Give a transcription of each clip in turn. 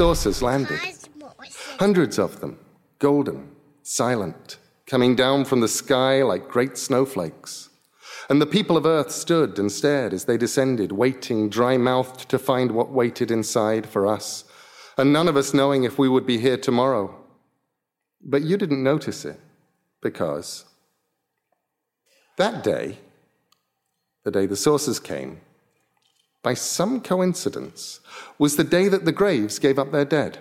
saucers landed. Hundreds of them, golden, silent, coming down from the sky like great snowflakes. And the people of earth stood and stared as they descended, waiting, dry mouthed, to find what waited inside for us, and none of us knowing if we would be here tomorrow. But you didn't notice it, because that day, the day the saucers came, by some coincidence, was the day that the graves gave up their dead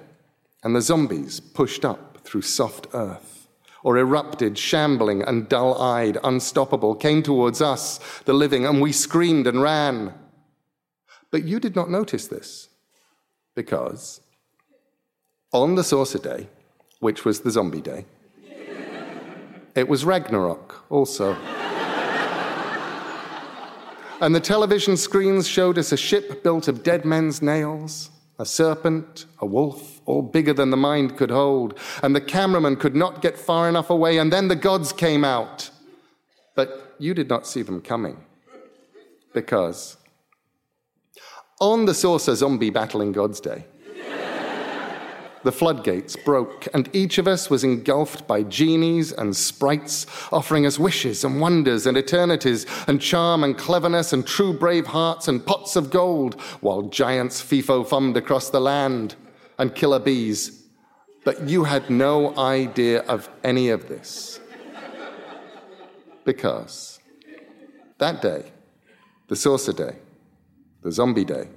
and the zombies pushed up through soft earth, or erupted, shambling and dull eyed, unstoppable, came towards us, the living, and we screamed and ran. But you did not notice this, because on the saucer day, which was the zombie day, it was Ragnarok also. And the television screens showed us a ship built of dead men's nails, a serpent, a wolf, all bigger than the mind could hold, and the cameraman could not get far enough away, and then the gods came out. But you did not see them coming. Because on the Saucer Zombie Battling Gods Day, the floodgates broke, and each of us was engulfed by genies and sprites, offering us wishes and wonders and eternities, and charm and cleverness, and true brave hearts and pots of gold, while giants FIFO fummed across the land, and killer bees. But you had no idea of any of this. Because that day, the saucer day, the zombie day,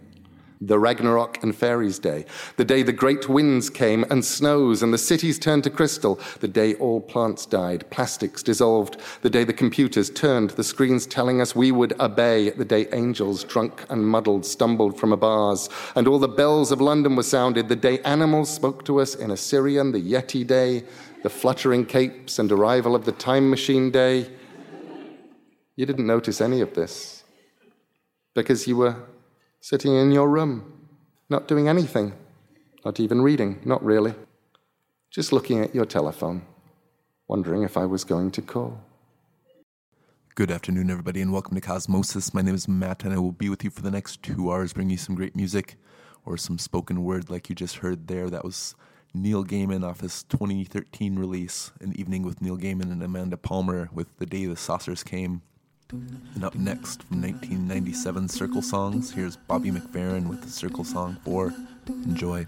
the Ragnarok and Fairies Day, the day the great winds came and snows and the cities turned to crystal, the day all plants died, plastics dissolved, the day the computers turned, the screens telling us we would obey, the day angels, drunk and muddled, stumbled from a bars, and all the bells of London were sounded, the day animals spoke to us in Assyrian, the Yeti Day, the fluttering capes and arrival of the time machine day. You didn't notice any of this because you were sitting in your room, not doing anything, not even reading, not really, just looking at your telephone, wondering if I was going to call. Good afternoon, everybody, and welcome to Cosmosis. My name is Matt, and I will be with you for the next two hours, bringing you some great music or some spoken word like you just heard there. That was Neil Gaiman off his 2013 release, An Evening with Neil Gaiman and Amanda Palmer with The Day the Saucers Came. And up next from 1997 Circle Songs, here's Bobby McFerrin with the Circle Song 4. Enjoy.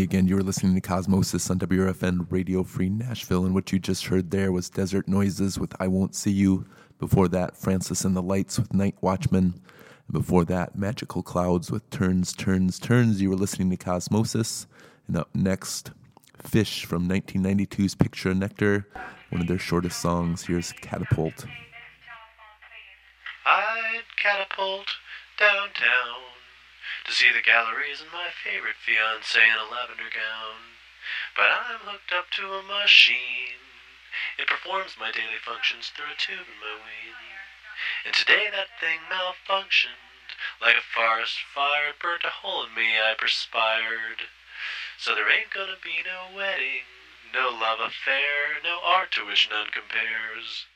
Again. You were listening to Cosmosis on WRFN Radio Free Nashville, and what you just heard there was Desert Noises with I Won't See You. Before that, Francis and the Lights with Night Watchman. And before that, Magical Cloudz with Turns, Turns, Turns. You were listening to Cosmosis. And up next, Phish from 1992's Picture of Nectar, one of their shortest songs. Here's Catapult. I'd catapult downtown to see the galleries and my favorite fiance in a lavender gown. But I'm hooked up to a machine. It performs my daily functions through a tube in my ween. And today that thing malfunctioned. Like a forest fire, it burnt a hole in me, I perspired. So there ain't gonna be no wedding, no love affair, no art to which none compares.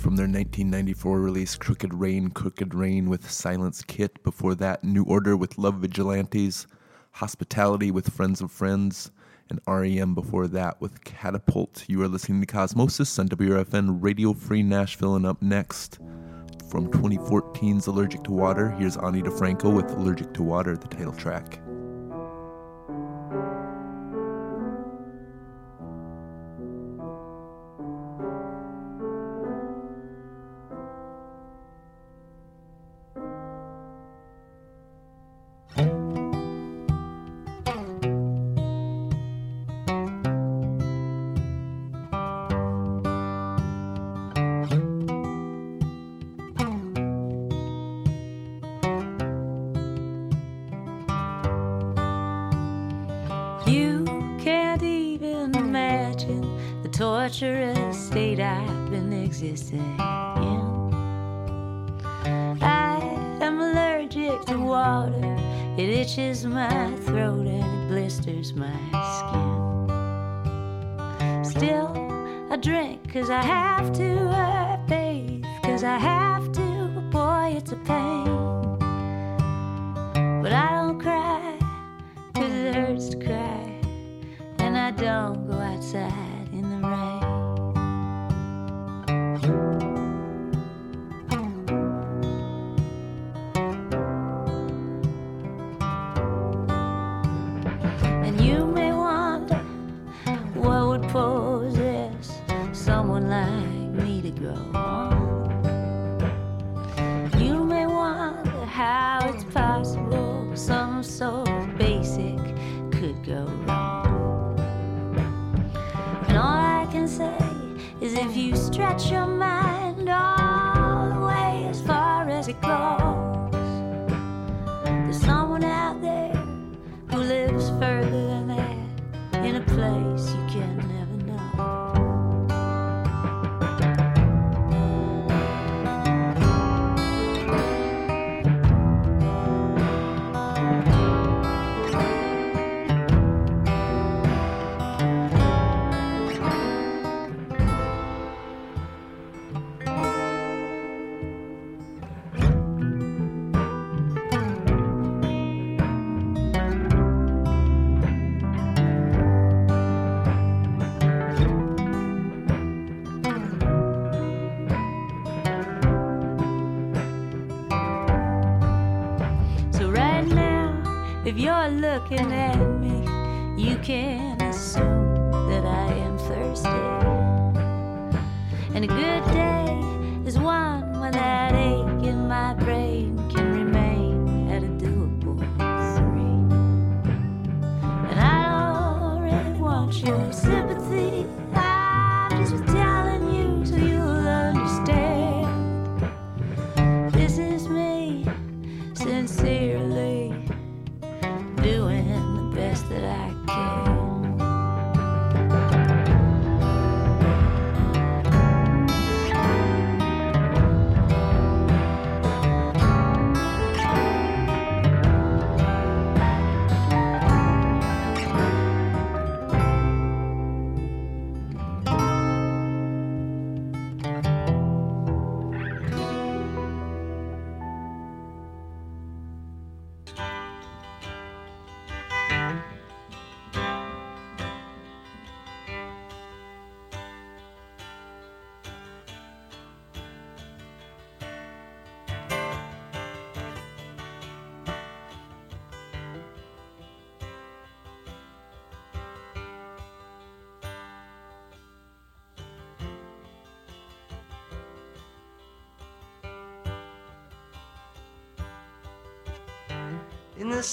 From their 1994 release Crooked Rain, Crooked Rain with Silence Kit. Before that, New Order with Love Vigilantes, Hospitality with Friends of Friends, and REM before that with Catapult. You are listening to Cosmosis on WRFN Radio Free Nashville, and up next from 2014's Allergic to Water, here's Ani DiFranco with Allergic to Water, the title track. Torturous state I've been existing in. I am allergic to water, it itches my throat and it blisters my skin. Still, I drink cause I have to, I bathe cause I have to, boy, it's a pain. But I don't cry cause it hurts to cry. And I don't go outside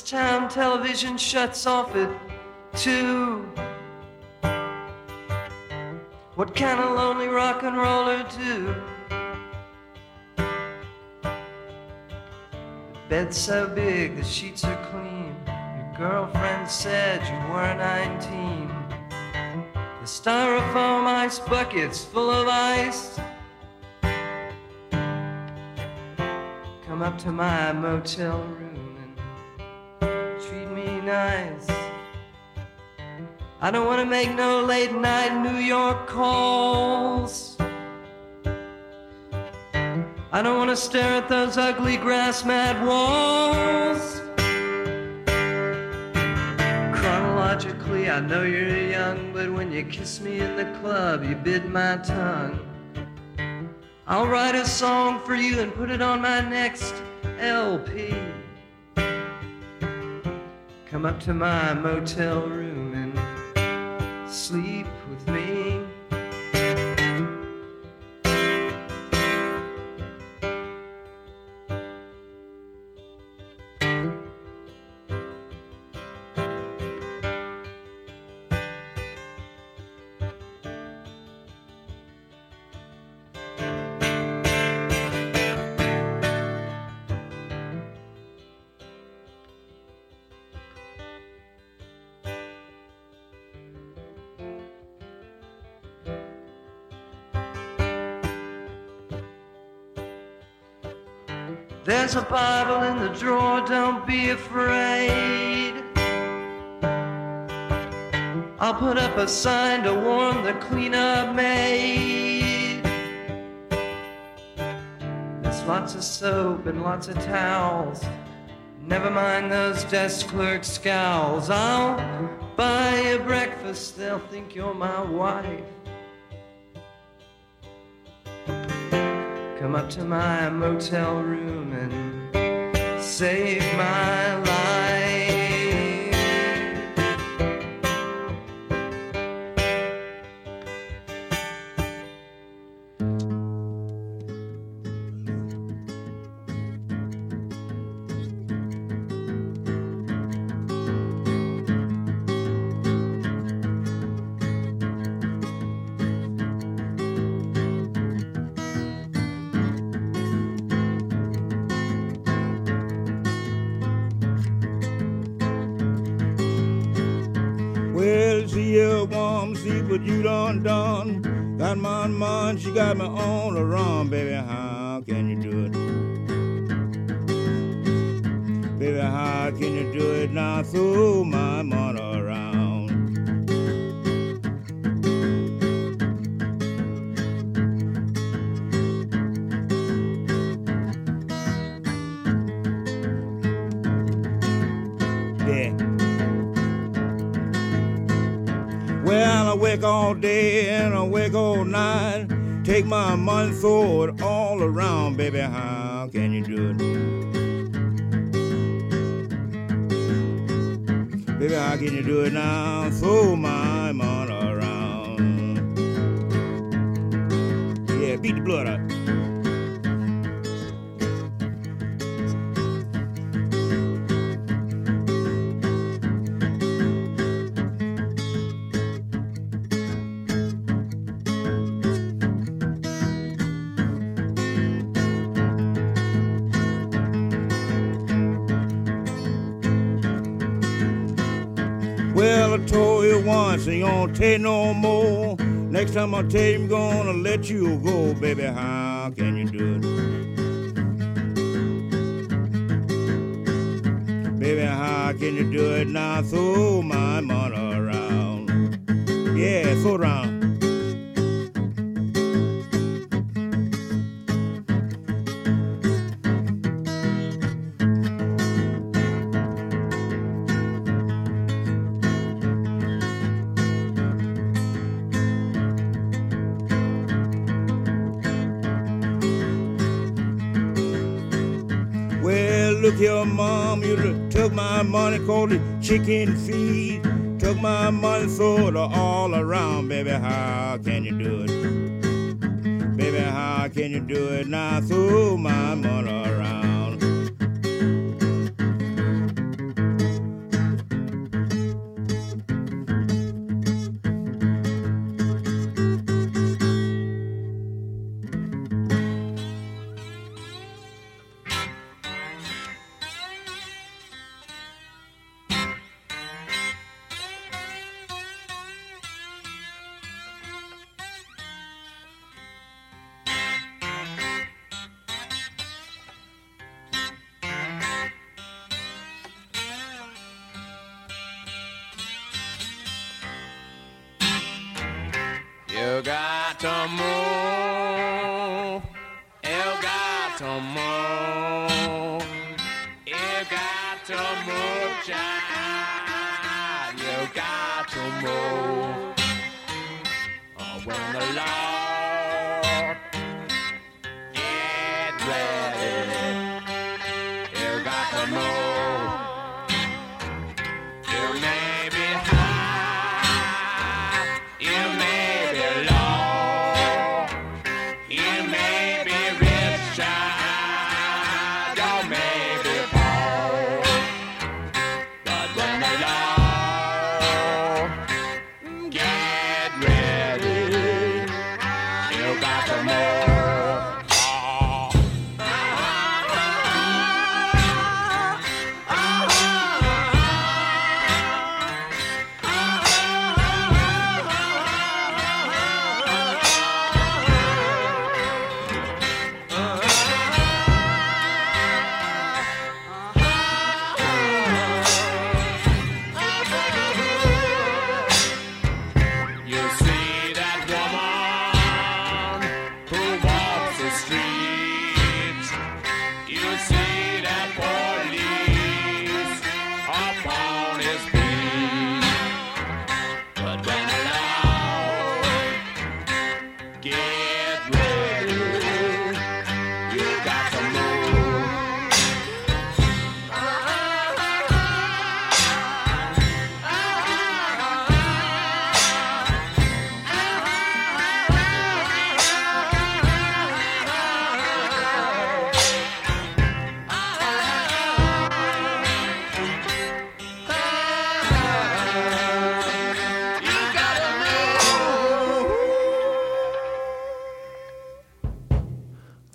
Town, television shuts off at two. What can a lonely rock and roller do? The bed's so big, the sheets are clean. Your girlfriend said you were 19. The styrofoam ice bucket's full of ice. Come up to my motel room I don't want to make no late night New York calls. I don't want to stare at those ugly grass mat walls. Chronologically, I know you're young, but when you kiss me in the club, you bit my tongue. I'll write a song for you and put it on my next LP. Come up to my motel room and sleep There's a Bible in the drawer, don't be afraid. I'll put up a sign to warn the cleanup maid. There's lots of soap and lots of towels. Never mind those desk clerk scowls. I'll buy you breakfast, they'll think you're my wife. Come up to my motel room and save my life. You once, ain't gonna take no more. Next time I tell you I'm gonna let you go, baby. How can you do it? Baby, how can you do it now? Throw my money around. Yeah, throw around. It chicken feed. Took my money, it all around, baby. How can you do it? Baby, how can you do it now? Throw my money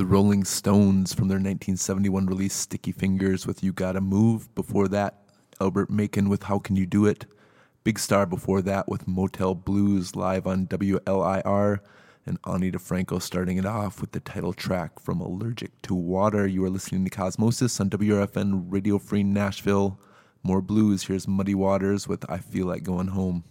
The Rolling Stones from their 1971 release Sticky Fingers with You Gotta Move. Before that, Albert Macon with How Can You Do It. Big Star before that with Motel Blues live on WLIR. And Ani DiFranco starting it off with the title track from Allergic to Water. You are listening to Cosmosis on WRFN Radio Free Nashville. More blues. Here's Muddy Waters with I Feel Like Going Home.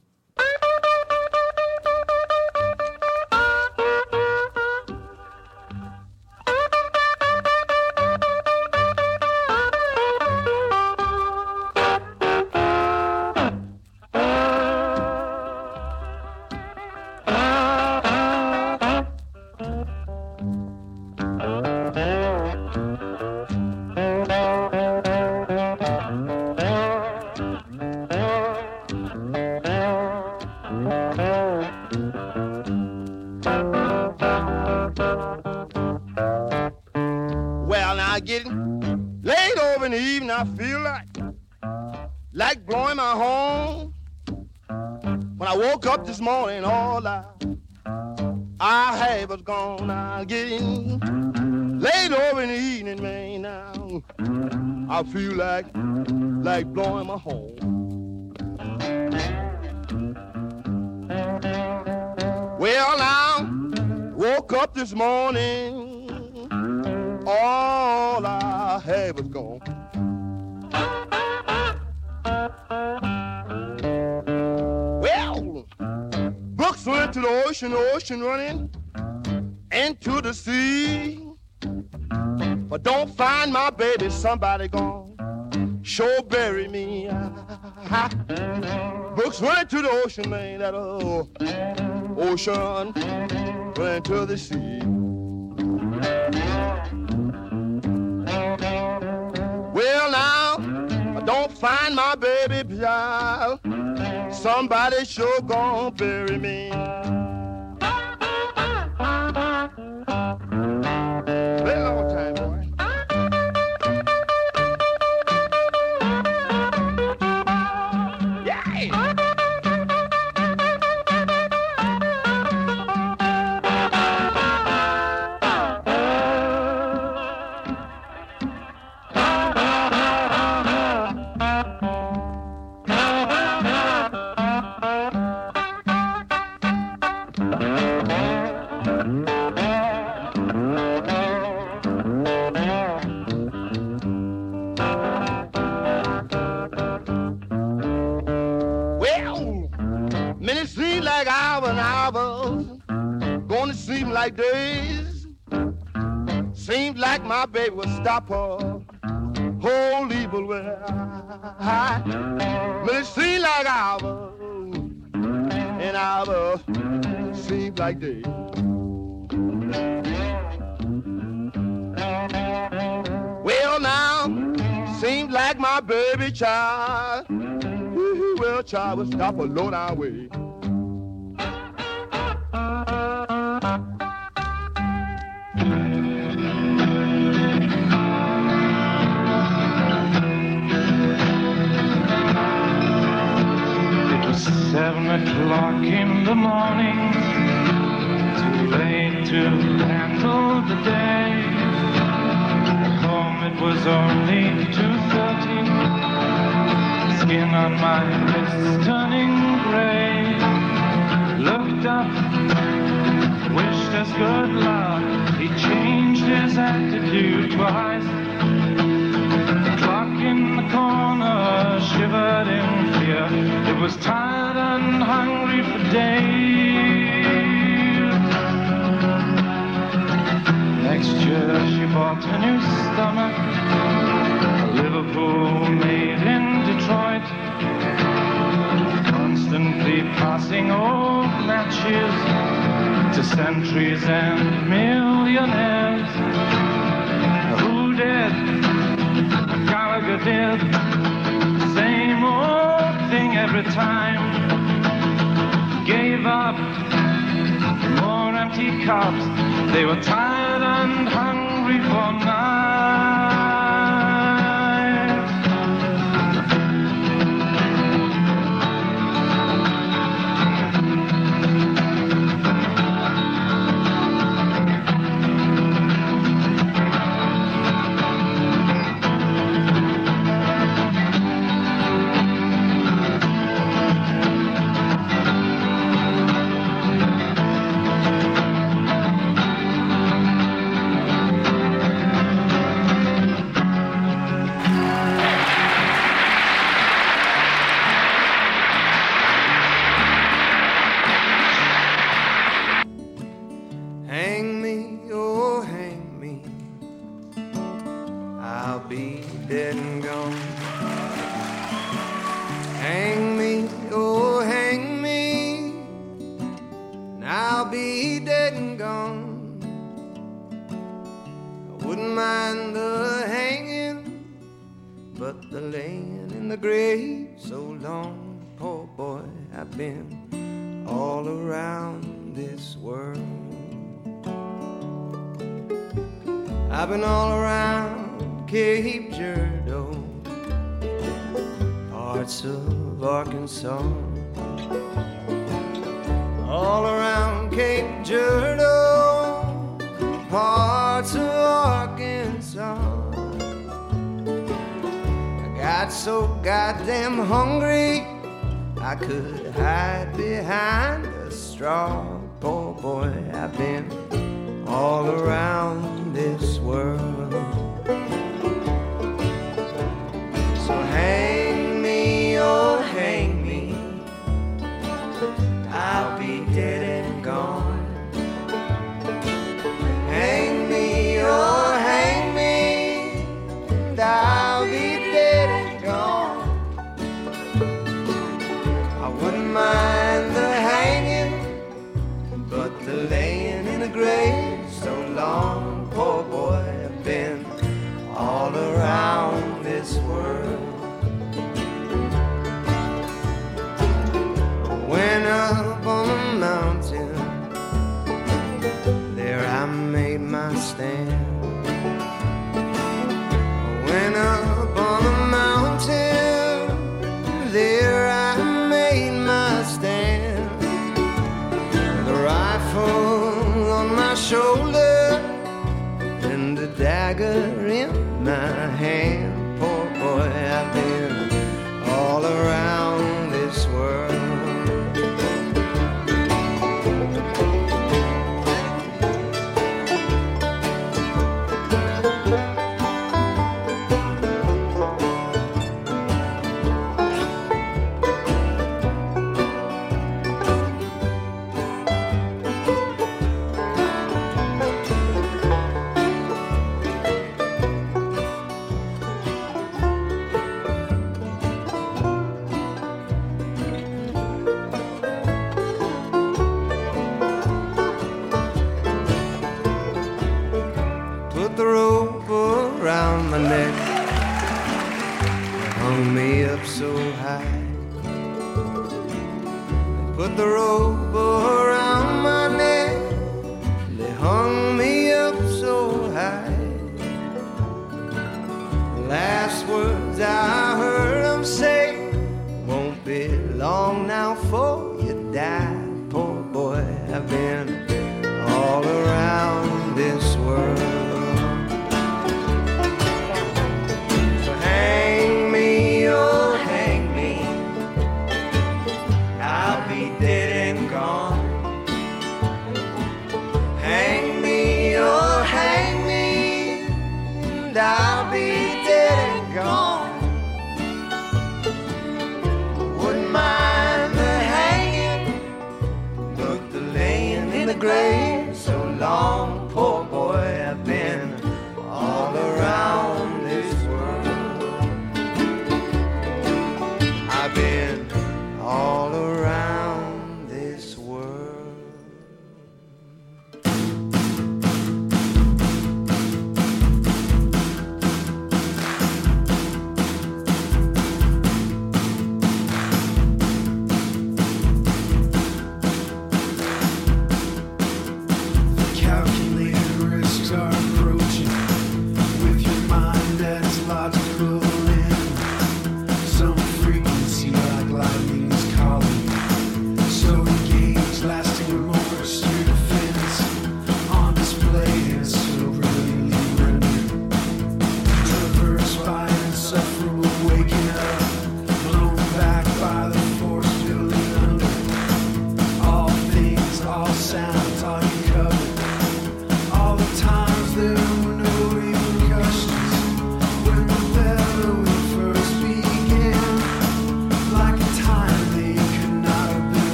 Ocean, running into the sea. But don't find my baby, somebody gone. Sure bury me. Books went to the ocean, man, that oh, ocean went to the sea. Well, now, I don't find my baby child. Somebody sure gonna bury me. Her whole evil way. But it seems like hours and hours seems like days. Well now, seems like my baby child. Well, child will stop a low down way. Seven o'clock in the morning, too late to handle the day. Home it was only two thirty. Skin on my wrists turning gray. Looked up, wished us good luck. He changed his attitude twice. The clock in the corner shivered in fear. Was tired and hungry for days. Next year she bought a new stomach, a Liverpool made in Detroit. Constantly passing old matches to centuries and millionaires. Who did? Gallagher did. Every time. Gave up. More empty cups. They were tired and hungry for nights. I've been all around this world. I've been all around Cape Girardeau, parts of Arkansas, all around Cape Girardeau, parts of Arkansas. I got so goddamn hungry, I could hide behind a straw. Poor boy, I've been all around this world. So hang grave so long, poor boy, I've been all around this world. Went up on a mountain, there I made my stand.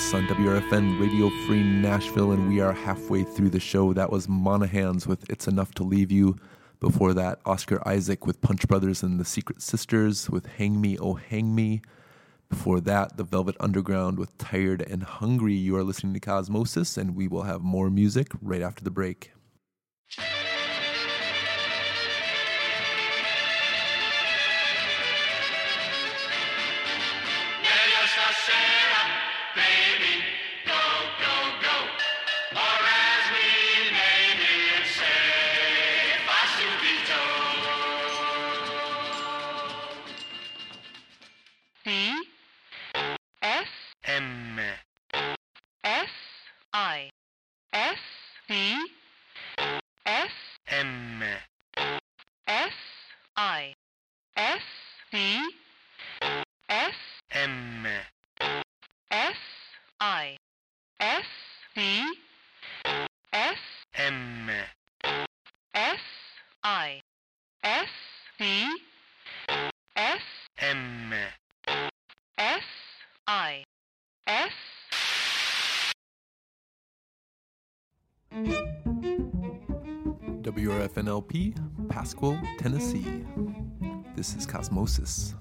On WRFN Radio Free Nashville, and we are halfway through the show. That was Monahans with It's Enough to Leave You. Before that, Oscar Isaac with Punch Brothers and the Secret Sisters with Hang Me, Oh Hang Me. Before that, the Velvet Underground with Tired and Hungry. You are listening to Cosmosis, and we will have more music right after the break. S C S M. S I S WRFNLP, Pasquo, Tennessee. This is Cosmosis.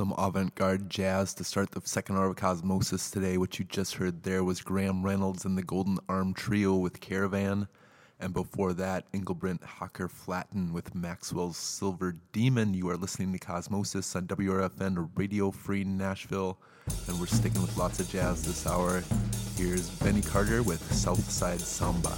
Some avant garde jazz to start the second hour of Cosmosis today. What you just heard there was Graham Reynolds and the Golden Arm Trio with Caravan. And before that, Engelbrent Hocker Flatten with Maxwell's Silver Demon. You are listening to Cosmosis on WRFN Radio Free Nashville. And we're sticking with lots of jazz this hour. Here's Benny Carter with Southside Samba.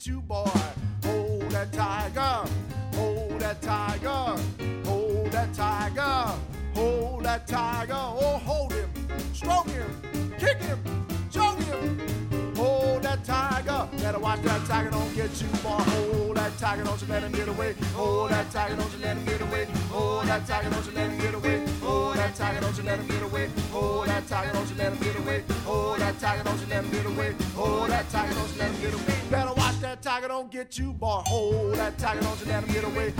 Get you, boy. Hold that tiger, hold that tiger, hold that tiger, hold that tiger. Oh, hold him, stroke him, kick him, choke him. Hold that tiger, better watch that tiger, don't get you, boy. Hold that tiger, don't you let him get away. Hold that tiger, don't you let him get away. Hold that tiger, don't you let him get away. Hold that tiger, don't you let him get away. Hold that tiger, don't you let him get away. Hold that tiger, don't you let him get away. Get you, boy. Hold that tiger, don't you let him get away.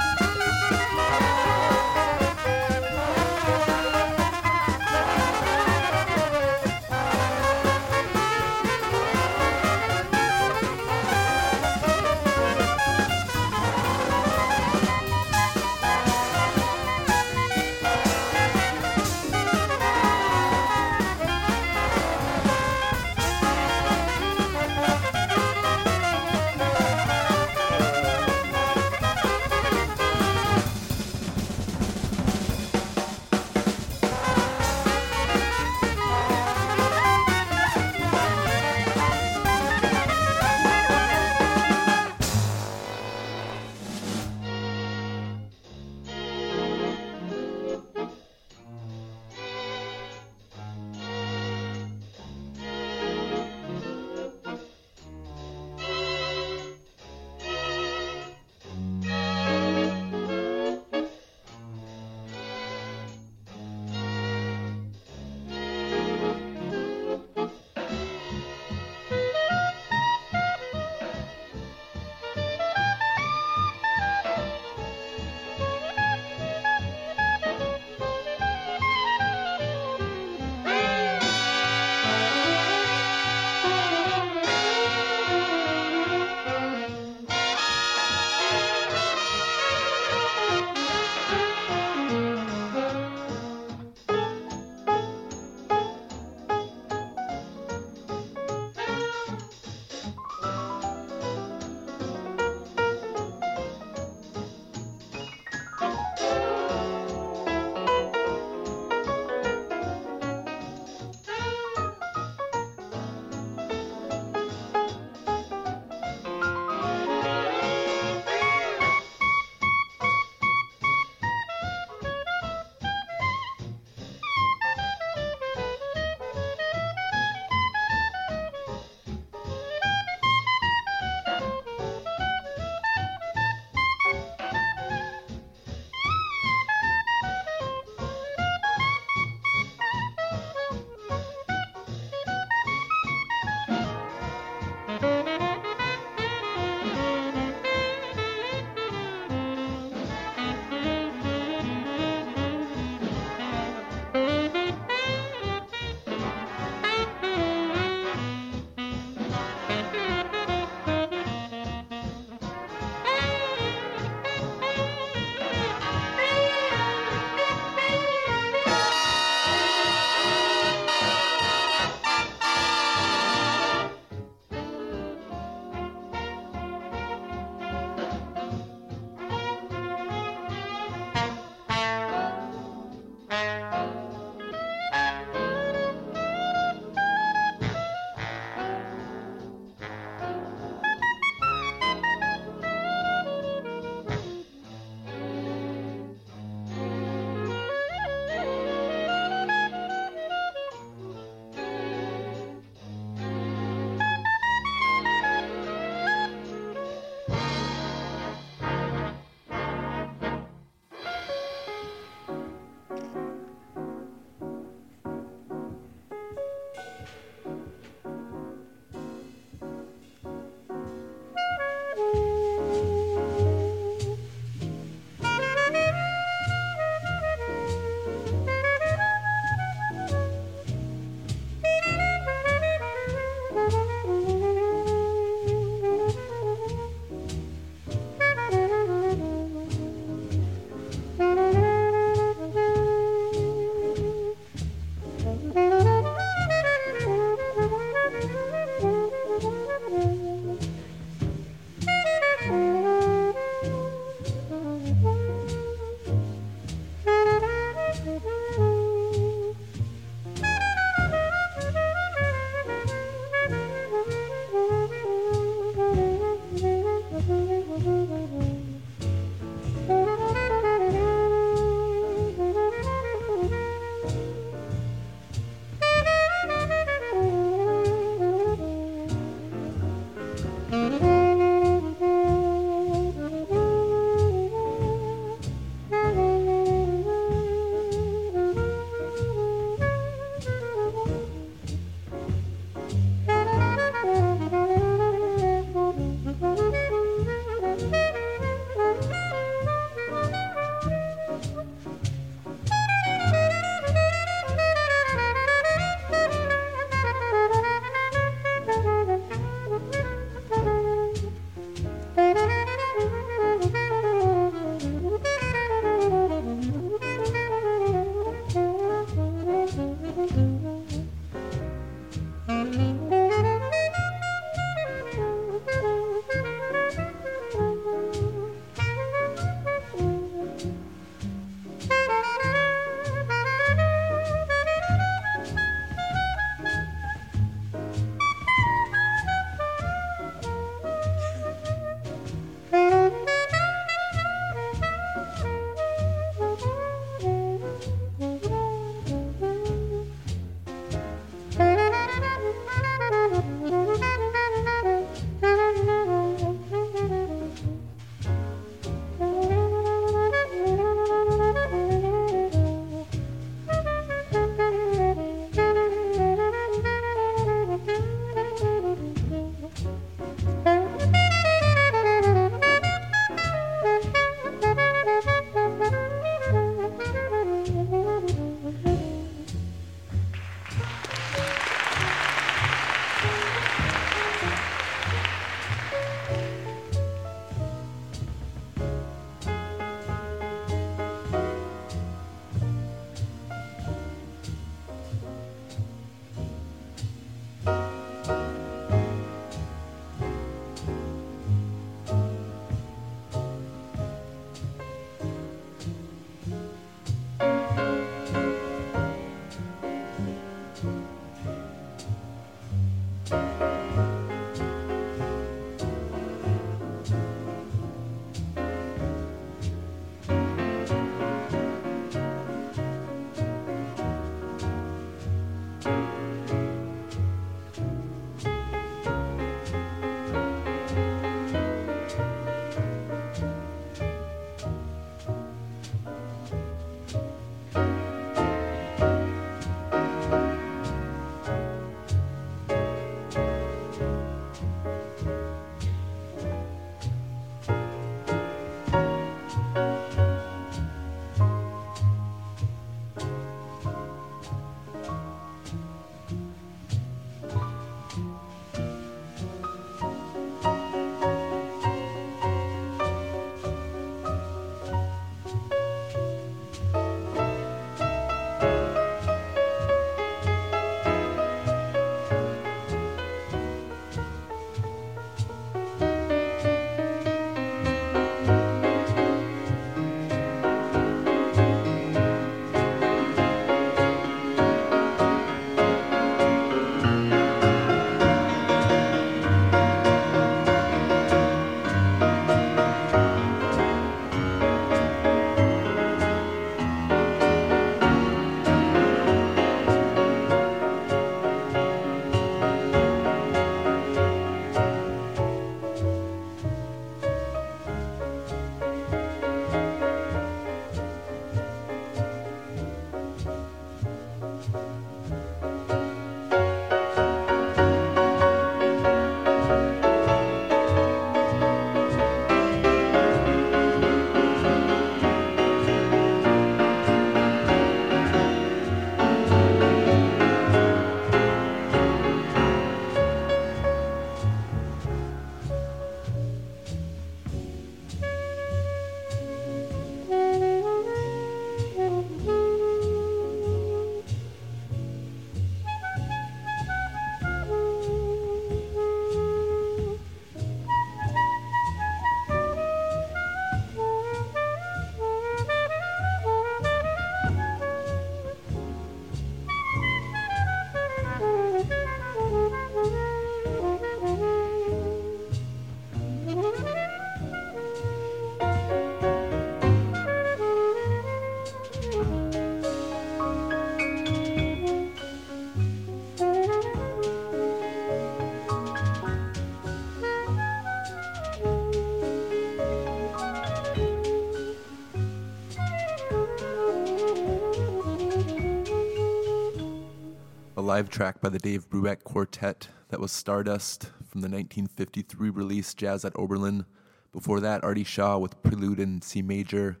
Live track by the Dave Brubeck Quartet that was Stardust from the 1953 release Jazz at Oberlin. Before that, Artie Shaw with Prelude in C Major.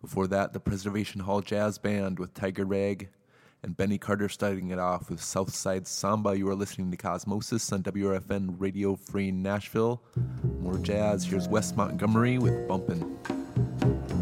Before that, the Preservation Hall Jazz Band with Tiger Rag. And Benny Carter starting it off with Southside Samba. You are listening to Cosmosis on WRFN Radio Free Nashville. More jazz. Here's Wes Montgomery with Bumpin'.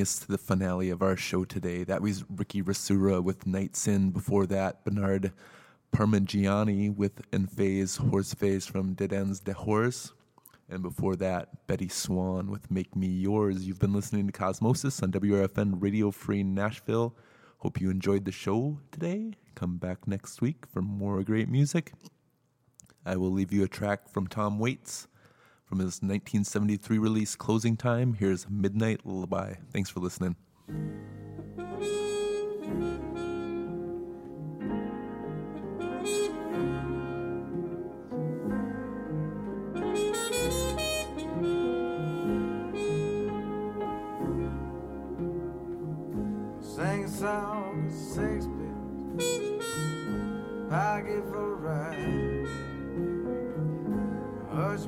Us to the finale of our show today. That was Ricky Rasura with Night Sin. Before that, Bernard Parmegiani with En phase hors phase from Dead Ends de Horse. And before that, Bettye Swann with Make Me Yours. You've been listening to Cosmosis on WRFN Radio Free Nashville. Hope you enjoyed the show today. Come back next week for more great music. I will leave you a track from Tom Waits from his 1973 release Closing Time. Here's Midnight Lullaby. Thanks for listening. Sing a song of sixpence, pocket for a ride.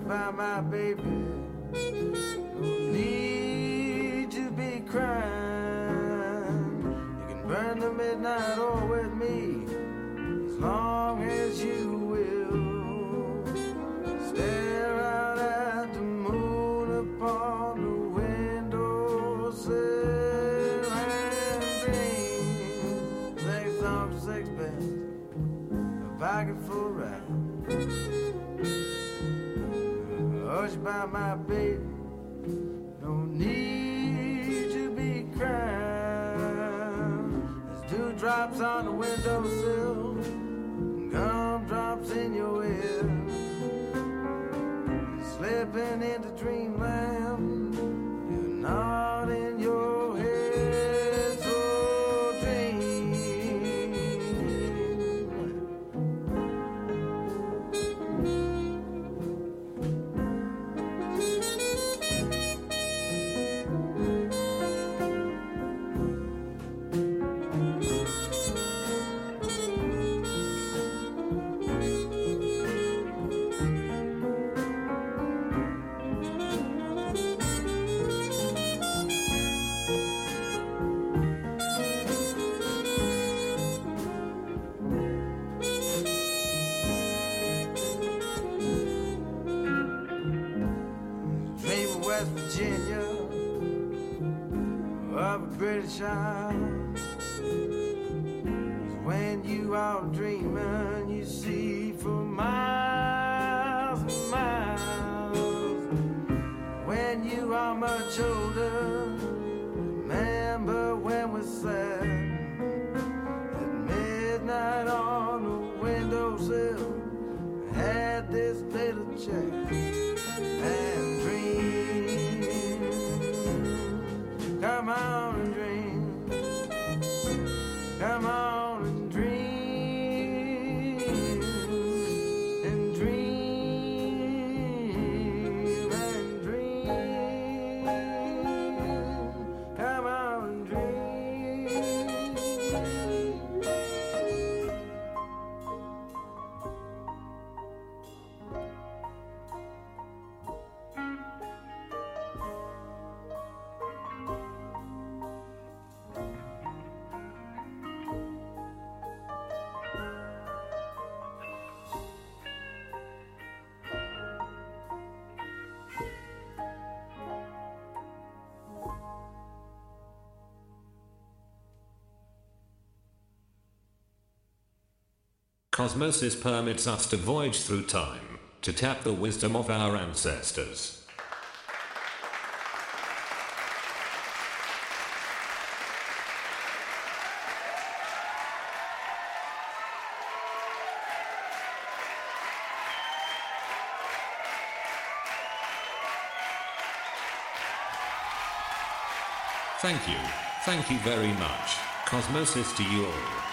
By my baby, cosmosis permits us to voyage through time, to tap the wisdom of our ancestors. Thank you. Thank you very much. Cosmosis to you all.